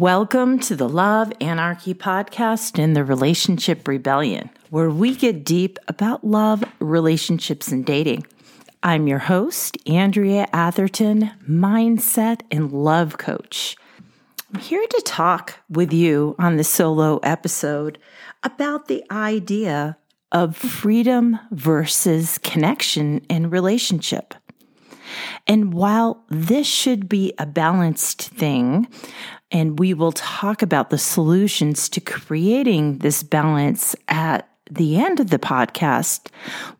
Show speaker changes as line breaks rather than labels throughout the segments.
Welcome to the Love Anarchy podcast and the Relationship Rebellion, where we get deep about love, relationships, and dating. I'm your host, Andrea Atherton, mindset and love coach. I'm here to talk with you on the solo episode about the idea of freedom versus connection in relationship. And while this should be a balanced thing, and we will talk about the solutions to creating this balance at the end of the podcast,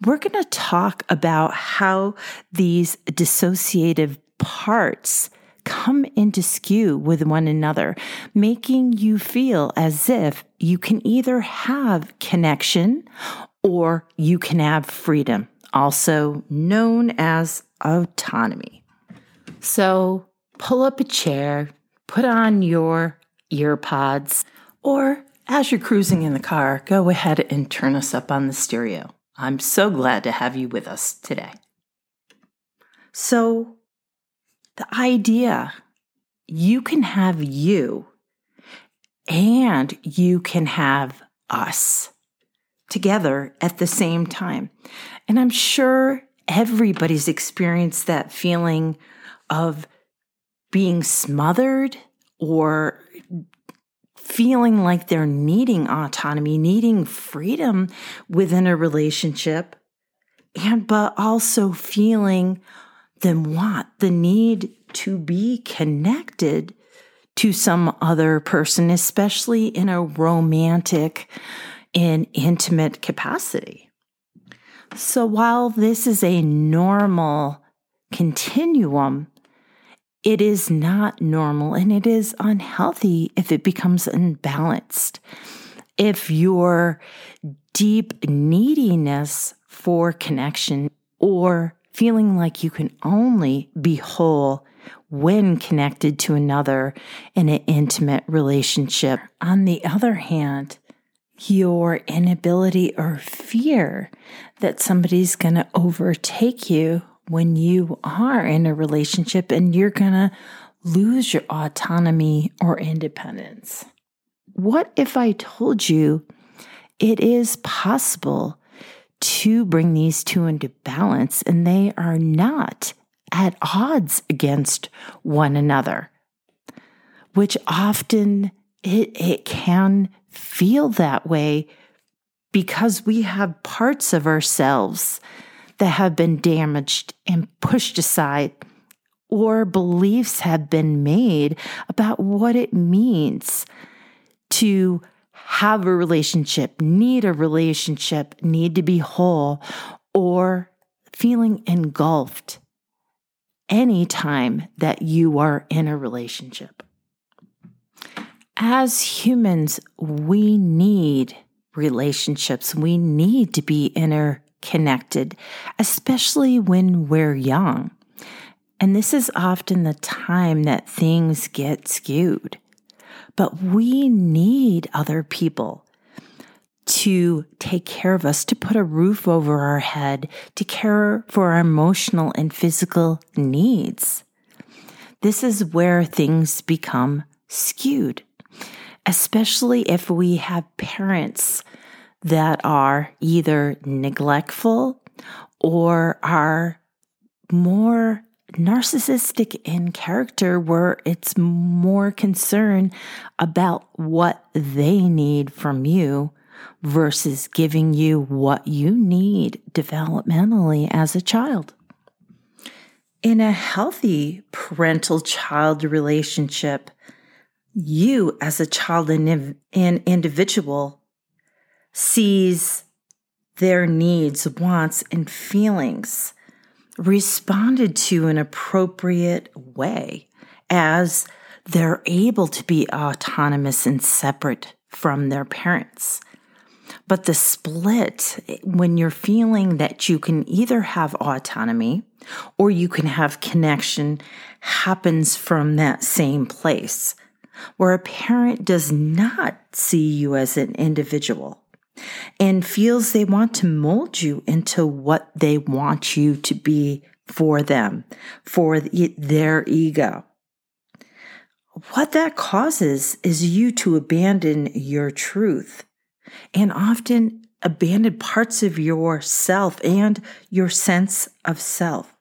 we're going to talk about how these dissociative parts come into skew with one another, making you feel as if you can either have connection or you can have freedom, also known as autonomy. So pull up a chair, put on your earpods, or as you're cruising in the car, go ahead and turn us up on the stereo. I'm so glad to have you with us today. So, the idea you can have you and you can have us together at the same time. And I'm sure everybody's experienced that feeling of being smothered or feeling like they're needing autonomy, needing freedom within a relationship, and but also feeling then what? The need to be connected to some other person, especially in a romantic and intimate capacity. So while this is a normal continuum, it is not normal and it is unhealthy if it becomes unbalanced. If your deep neediness for connection or feeling like you can only be whole when connected to another in an intimate relationship. On the other hand, your inability or fear that somebody's going to overtake you when you are in a relationship and you're going to lose your autonomy or independence. What if I told you it is possible to bring these two into balance and they are not at odds against one another? Which often it, it can feel that way because we have parts of ourselves that have been damaged and pushed aside, or beliefs have been made about what it means to have a relationship, need a relationship, need to be whole, or feeling engulfed anytime that you are in a relationship. As humans, we need relationships. We need to be interconnected, especially when we're young. And this is often the time that things get skewed. But we need other people to take care of us, to put a roof over our head, to care for our emotional and physical needs. This is where things become skewed especially if we have parents that are either neglectful or are more narcissistic in character, where it's more concern about what they need from you versus giving you what you need developmentally as a child. In a healthy parental child relationship, you as a child and individual sees their needs, wants, and feelings responded to in an appropriate way as they're able to be autonomous and separate from their parents. But the split, when you're feeling that you can either have autonomy or you can have connection, happens from that same place where a parent does not see you as an individual and feels they want to mold you into what they want you to be for them, for their ego. what that causes is you to abandon your truth and often abandon parts of yourself and your sense of self.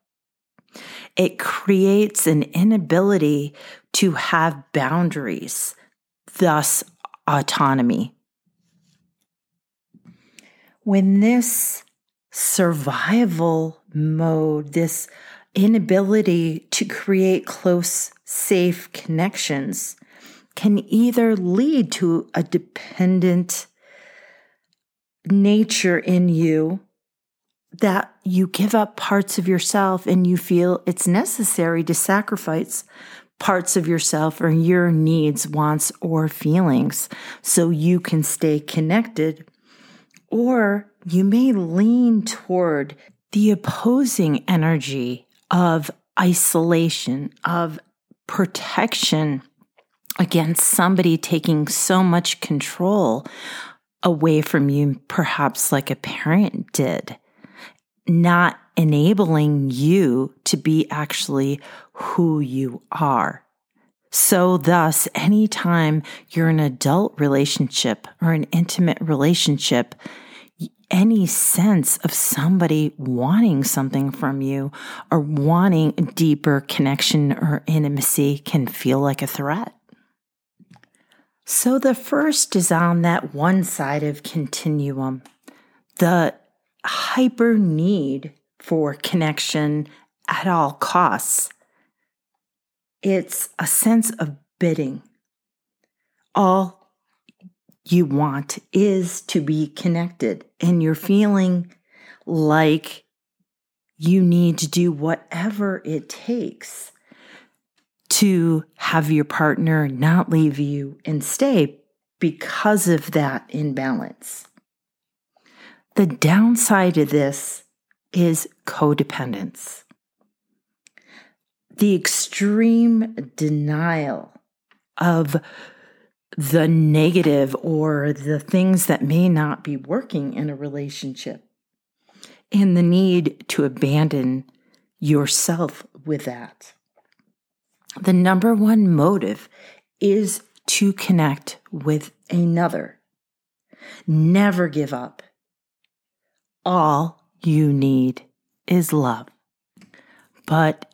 It creates an inability to have boundaries, thus, autonomy. When this survival mode, this inability to create close, safe connections, can either lead to a dependent nature in you that you give up parts of yourself and you feel it's necessary to sacrifice parts of yourself or your needs, wants, or feelings so you can stay connected. Or you may lean toward the opposing energy of isolation, of protection against somebody taking so much control away from you, perhaps like a parent did, not enabling you to be actually who you are. So, thus, anytime you're in an adult relationship or an intimate relationship, any sense of somebody wanting something from you or wanting deeper connection or intimacy can feel like a threat. So the first is on that one side of continuum, the hyper need for connection at all costs. It's a sense of bidding. All you want is to be connected, and you're feeling like you need to do whatever it takes to have your partner not leave you and stay because of that imbalance. The downside of this is codependence. The extreme denial of the negative or the things that may not be working in a relationship, and the need to abandon yourself with that the number one motive is to connect with another. Never give up. All you need is love. But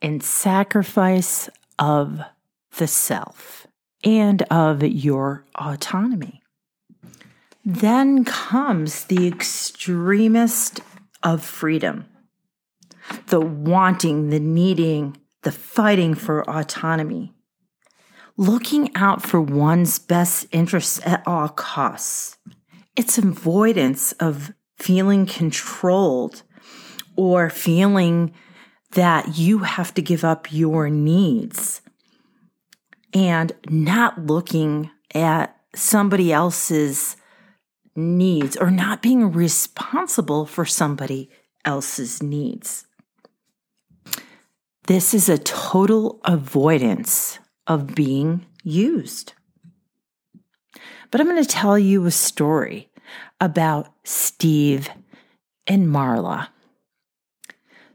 in sacrifice of the self and of your autonomy. Then comes the extremist of freedom the wanting, the needing, the fighting for autonomy, looking out for one's best interests at all costs. It's avoidance of feeling controlled or feeling that you have to give up your needs and not looking at somebody else's needs or not being responsible for somebody else's needs. This is a total avoidance of being used. But I'm going to tell you a story about Steve and Marla.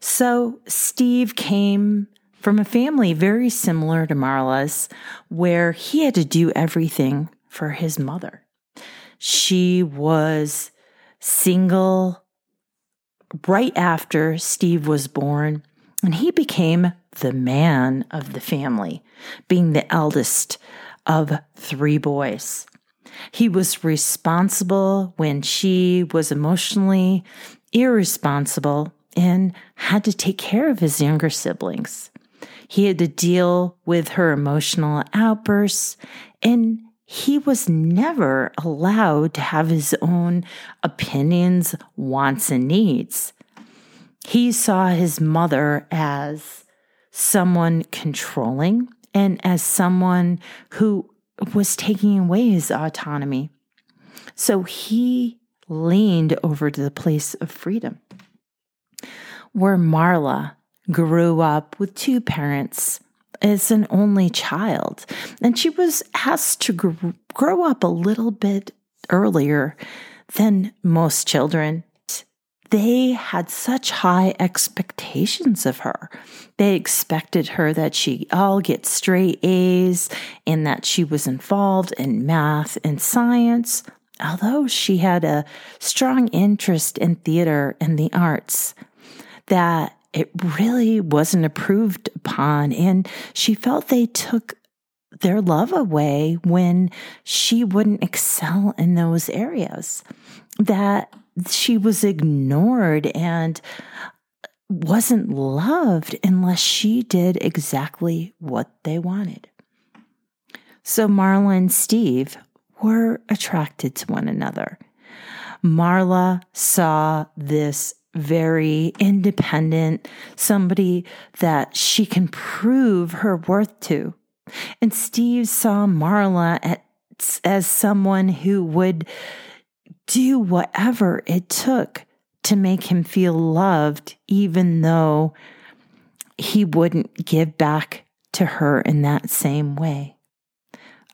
So, Steve came from a family very similar to Marla's, where he had to do everything for his mother. She was single right after Steve was born and he became the man of the family, being the eldest of three boys. He was responsible when she was emotionally irresponsible and had to take care of his younger siblings. He had to deal with her emotional outbursts, and he was never allowed to have his own opinions, wants, and needs. He saw his mother as someone controlling and as someone who was taking away his autonomy. So he leaned over to the place of freedom, where Marla grew up with two parents as an only child. And she was asked to grow up a little bit earlier than most children they had such high expectations of her. They expected her that she all get straight A's and that she was involved in math and science, although she had a strong interest in theater and the arts, that it really wasn't approved upon. And she felt they took their love away when she wouldn't excel in those areas. That she was ignored and wasn't loved unless she did exactly what they wanted. So Marla and Steve were attracted to one another. Marla saw this very independent, somebody that she can prove her worth to. And Steve saw Marla as someone who would do whatever it took to make him feel loved, even though he wouldn't give back to her in that same way.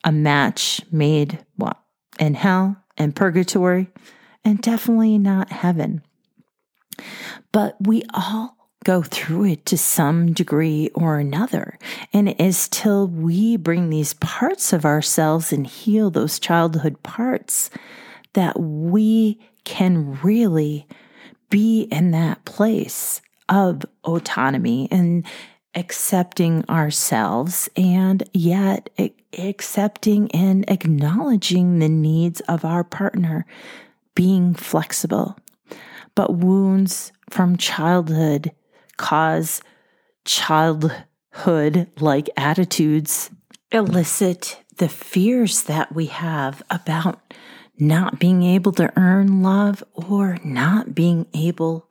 A match made what? In hell and purgatory, and definitely not heaven. But we all go through it to some degree or another. And it is till we bring these parts of ourselves and heal those childhood parts that we can really be in that place of autonomy and accepting ourselves and yet accepting and acknowledging the needs of our partner, being flexible. But wounds from childhood cause childhood like attitudes, elicit the fears that we have about not being able to earn love or not being able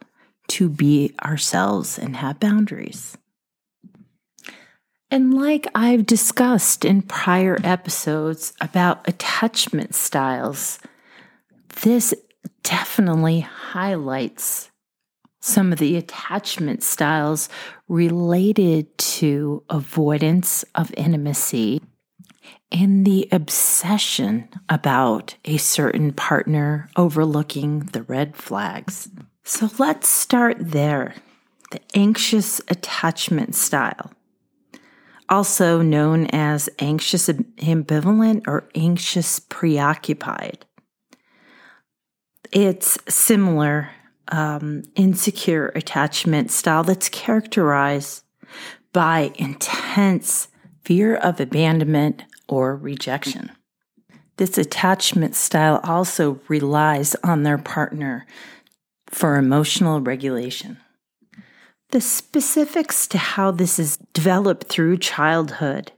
to be ourselves and have boundaries. And like I've discussed in prior episodes about attachment styles, this definitely highlights some of the attachment styles related to avoidance of intimacy and the obsession about a certain partner overlooking the red flags. So let's start there. The anxious attachment style, also known as anxious ambivalent or anxious preoccupied. It's similar um, insecure attachment style that's characterized by intense fear of abandonment, or rejection. This attachment style also relies on their partner for emotional regulation. The specifics to how this is developed through childhood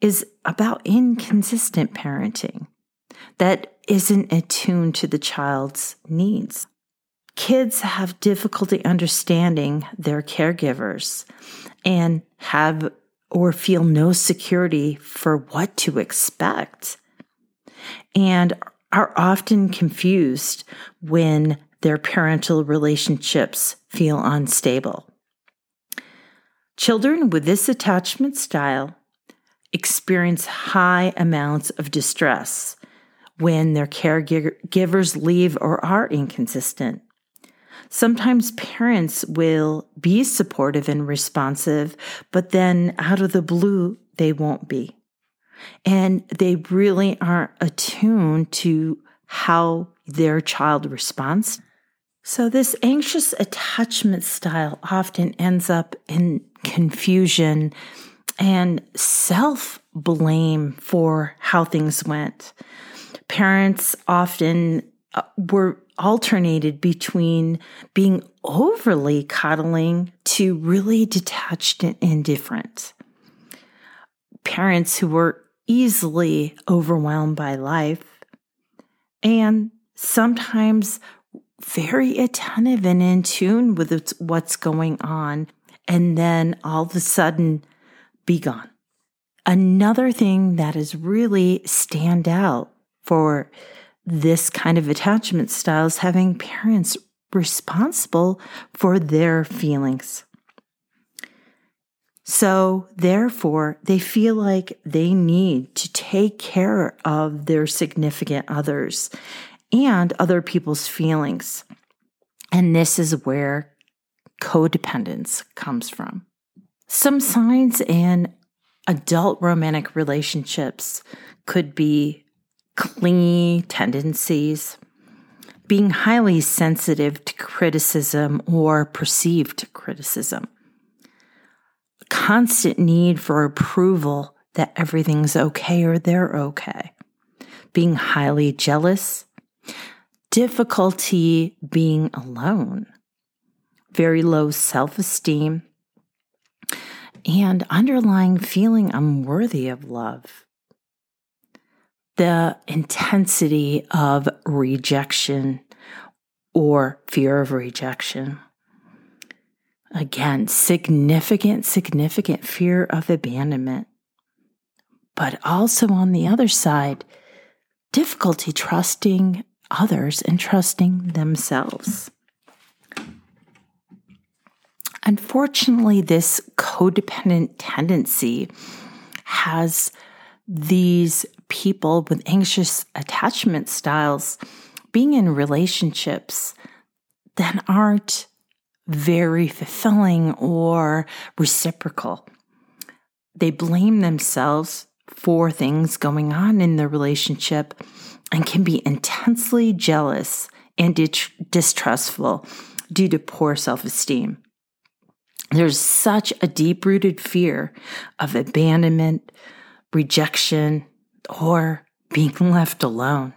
is about inconsistent parenting that isn't attuned to the child's needs. Kids have difficulty understanding their caregivers and have or feel no security for what to expect and are often confused when their parental relationships feel unstable. Children with this attachment style experience high amounts of distress when their caregivers leave or are inconsistent. Sometimes parents will be supportive and responsive, but then out of the blue, they won't be. And they really aren't attuned to how their child responds. So, this anxious attachment style often ends up in confusion and self blame for how things went. Parents often uh, were alternated between being overly coddling to really detached and indifferent. Parents who were easily overwhelmed by life and sometimes very attentive and in tune with what's going on, and then all of a sudden be gone. Another thing that is really stand out for this kind of attachment style is having parents responsible for their feelings. So, therefore, they feel like they need to take care of their significant others and other people's feelings. And this is where codependence comes from. Some signs in adult romantic relationships could be clingy tendencies, being highly sensitive to criticism or perceived criticism, constant need for approval that everything's okay or they're okay, being highly jealous, difficulty being alone, very low self esteem, and underlying feeling unworthy of love. The intensity of rejection or fear of rejection. Again, significant, significant fear of abandonment. But also on the other side, difficulty trusting others and trusting themselves. Unfortunately, this codependent tendency has these people with anxious attachment styles being in relationships that aren't very fulfilling or reciprocal. They blame themselves for things going on in the relationship and can be intensely jealous and distrustful due to poor self esteem. There's such a deep rooted fear of abandonment, rejection, or being left alone.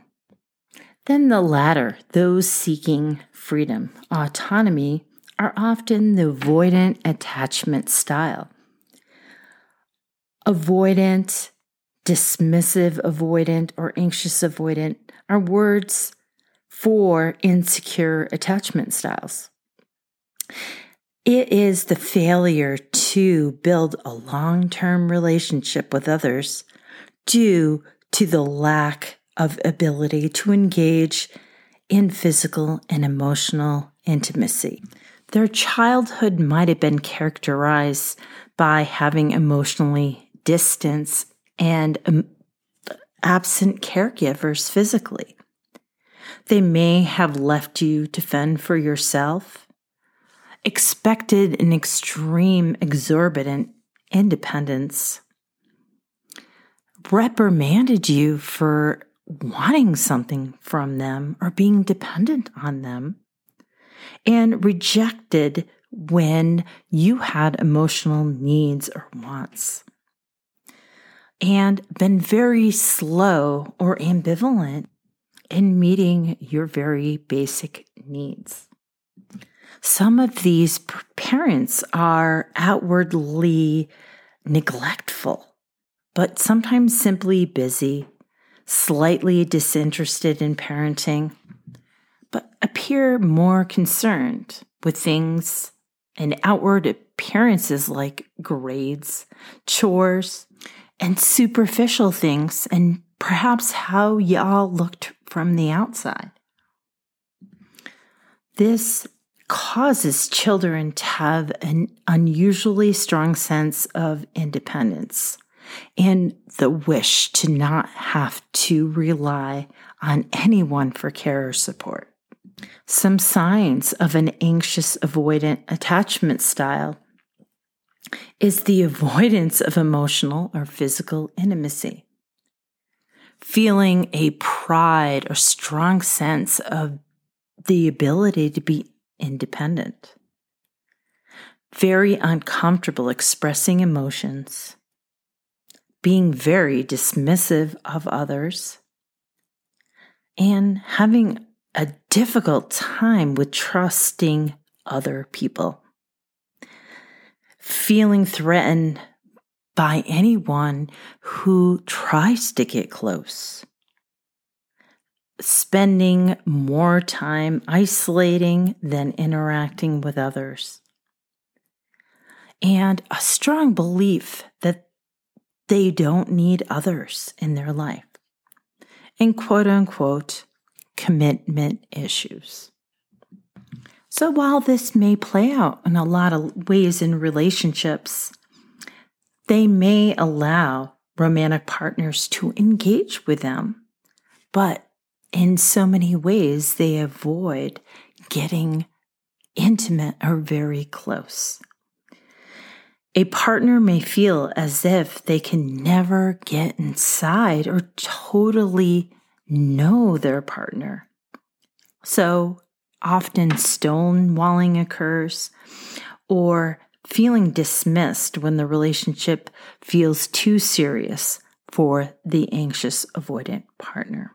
Then the latter, those seeking freedom, autonomy, are often the avoidant attachment style. Avoidant, dismissive avoidant, or anxious avoidant are words for insecure attachment styles. It is the failure to build a long term relationship with others due to the lack of ability to engage in physical and emotional intimacy. Their childhood might have been characterized by having emotionally distance and um, absent caregivers physically. They may have left you to fend for yourself expected an extreme, exorbitant independence, reprimanded you for wanting something from them or being dependent on them, and rejected when you had emotional needs or wants, and been very slow or ambivalent in meeting your very basic needs. Some of these parents are outwardly neglectful, but sometimes simply busy, slightly disinterested in parenting, but appear more concerned with things and outward appearances like grades, chores, and superficial things, and perhaps how y'all looked from the outside. This causes children to have an unusually strong sense of independence and the wish to not have to rely on anyone for care or support. Some signs of an anxious avoidant attachment style is the avoidance of emotional or physical intimacy. Feeling a pride or strong sense of the ability to be independent, very uncomfortable expressing emotions, being very dismissive of others, and having a difficult time with trusting other people, feeling threatened by anyone who tries to get close spending more time isolating than interacting with others. And a strong belief that they don't need others in their life. And quote unquote, commitment issues. So while this may play out in a lot of ways in relationships, they may allow romantic partners to engage with them, but in so many ways, they avoid getting intimate or very close. A partner may feel as if they can never get inside or totally know their partner. So often stonewalling occurs or feeling dismissed when the relationship feels too serious for the anxious avoidant partner.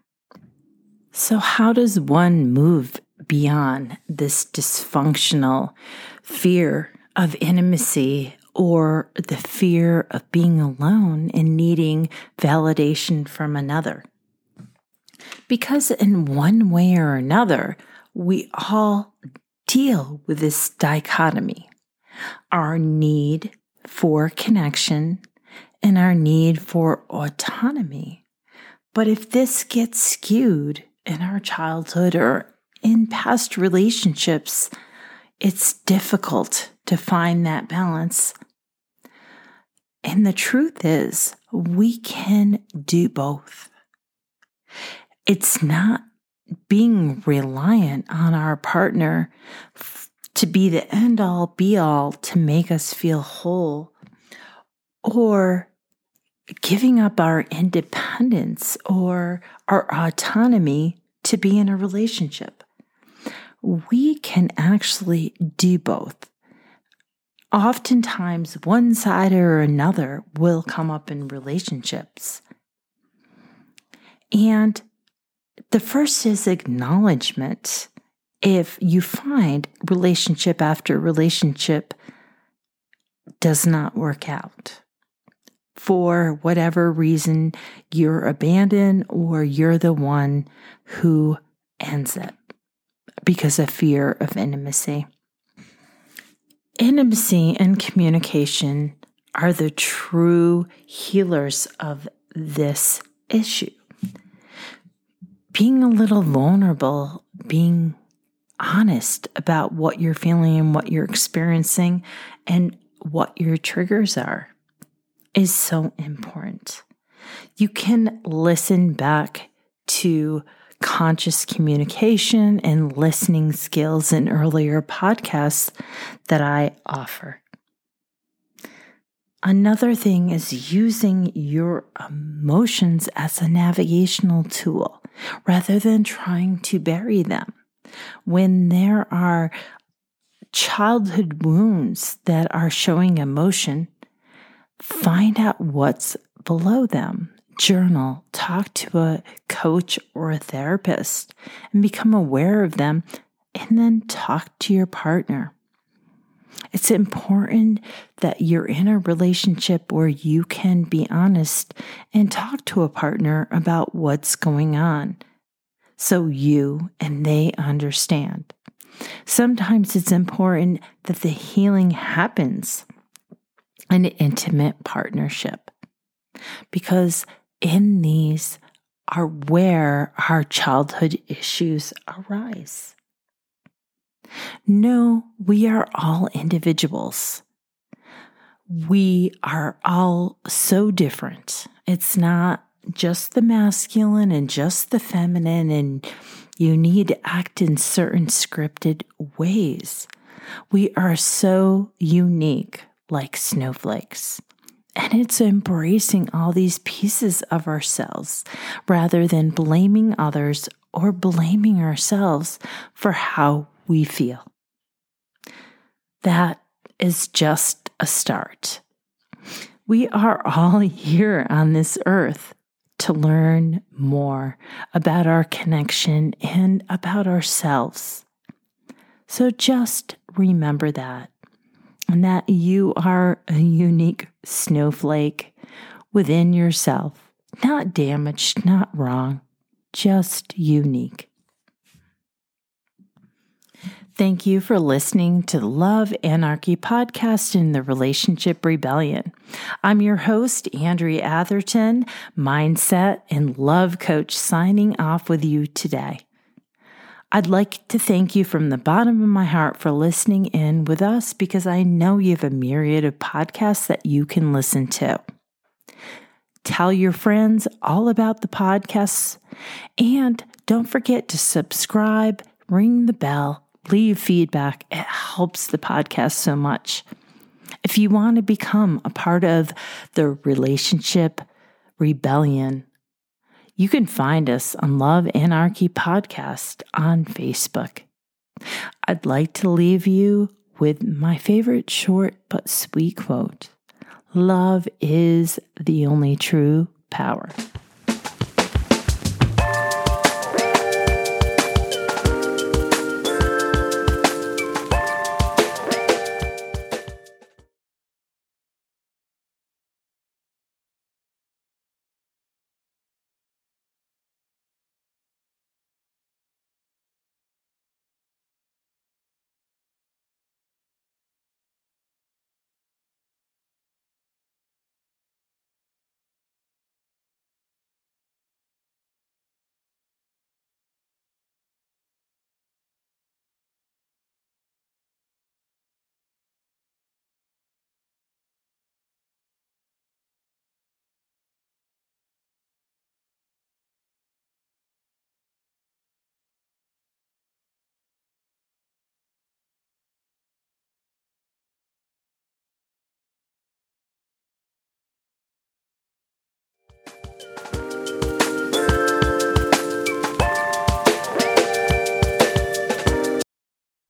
So, how does one move beyond this dysfunctional fear of intimacy or the fear of being alone and needing validation from another? Because, in one way or another, we all deal with this dichotomy our need for connection and our need for autonomy. But if this gets skewed in our childhood or in past relationships, it's difficult to find that balance. And the truth is, we can do both. It's not being reliant on our partner to be the end all be all to make us feel whole or giving up our independence or our autonomy to be in a relationship. We can actually do both. Oftentimes, one side or another will come up in relationships. And the first is acknowledgement. If you find relationship after relationship does not work out, for whatever reason you're abandoned or you're the one who ends it because of fear of intimacy. Intimacy and communication are the true healers of this issue. Being a little vulnerable, being honest about what you're feeling and what you're experiencing and what your triggers are is so important. You can listen back to conscious communication and listening skills in earlier podcasts that I offer. Another thing is using your emotions as a navigational tool rather than trying to bury them. When there are childhood wounds that are showing emotion, find out what's below them. Journal, talk to a coach or a therapist, and become aware of them, and then talk to your partner. It's important that you're in a relationship where you can be honest and talk to a partner about what's going on so you and they understand. Sometimes it's important that the healing happens in an intimate partnership. Because in these are where our childhood issues arise. No, we are all individuals. We are all so different. It's not just the masculine and just the feminine, and you need to act in certain scripted ways. We are so unique like snowflakes. And it's embracing all these pieces of ourselves rather than blaming others or blaming ourselves for how we feel. That is just a start. We are all here on this earth to learn more about our connection and about ourselves. So just remember that and that you are a unique snowflake within yourself, not damaged, not wrong, just unique. Thank you for listening to the Love Anarchy podcast in the Relationship Rebellion. I'm your host, Andrea Atherton, mindset and love coach, signing off with you today. I'd like to thank you from the bottom of my heart for listening in with us because I know you have a myriad of podcasts that you can listen to. Tell your friends all about the podcasts and don't forget to subscribe, ring the bell, leave feedback. It helps the podcast so much. If you want to become a part of the relationship rebellion, you can find us on Love Anarchy Podcast on Facebook. I'd like to leave you with my favorite short but sweet quote Love is the only true power.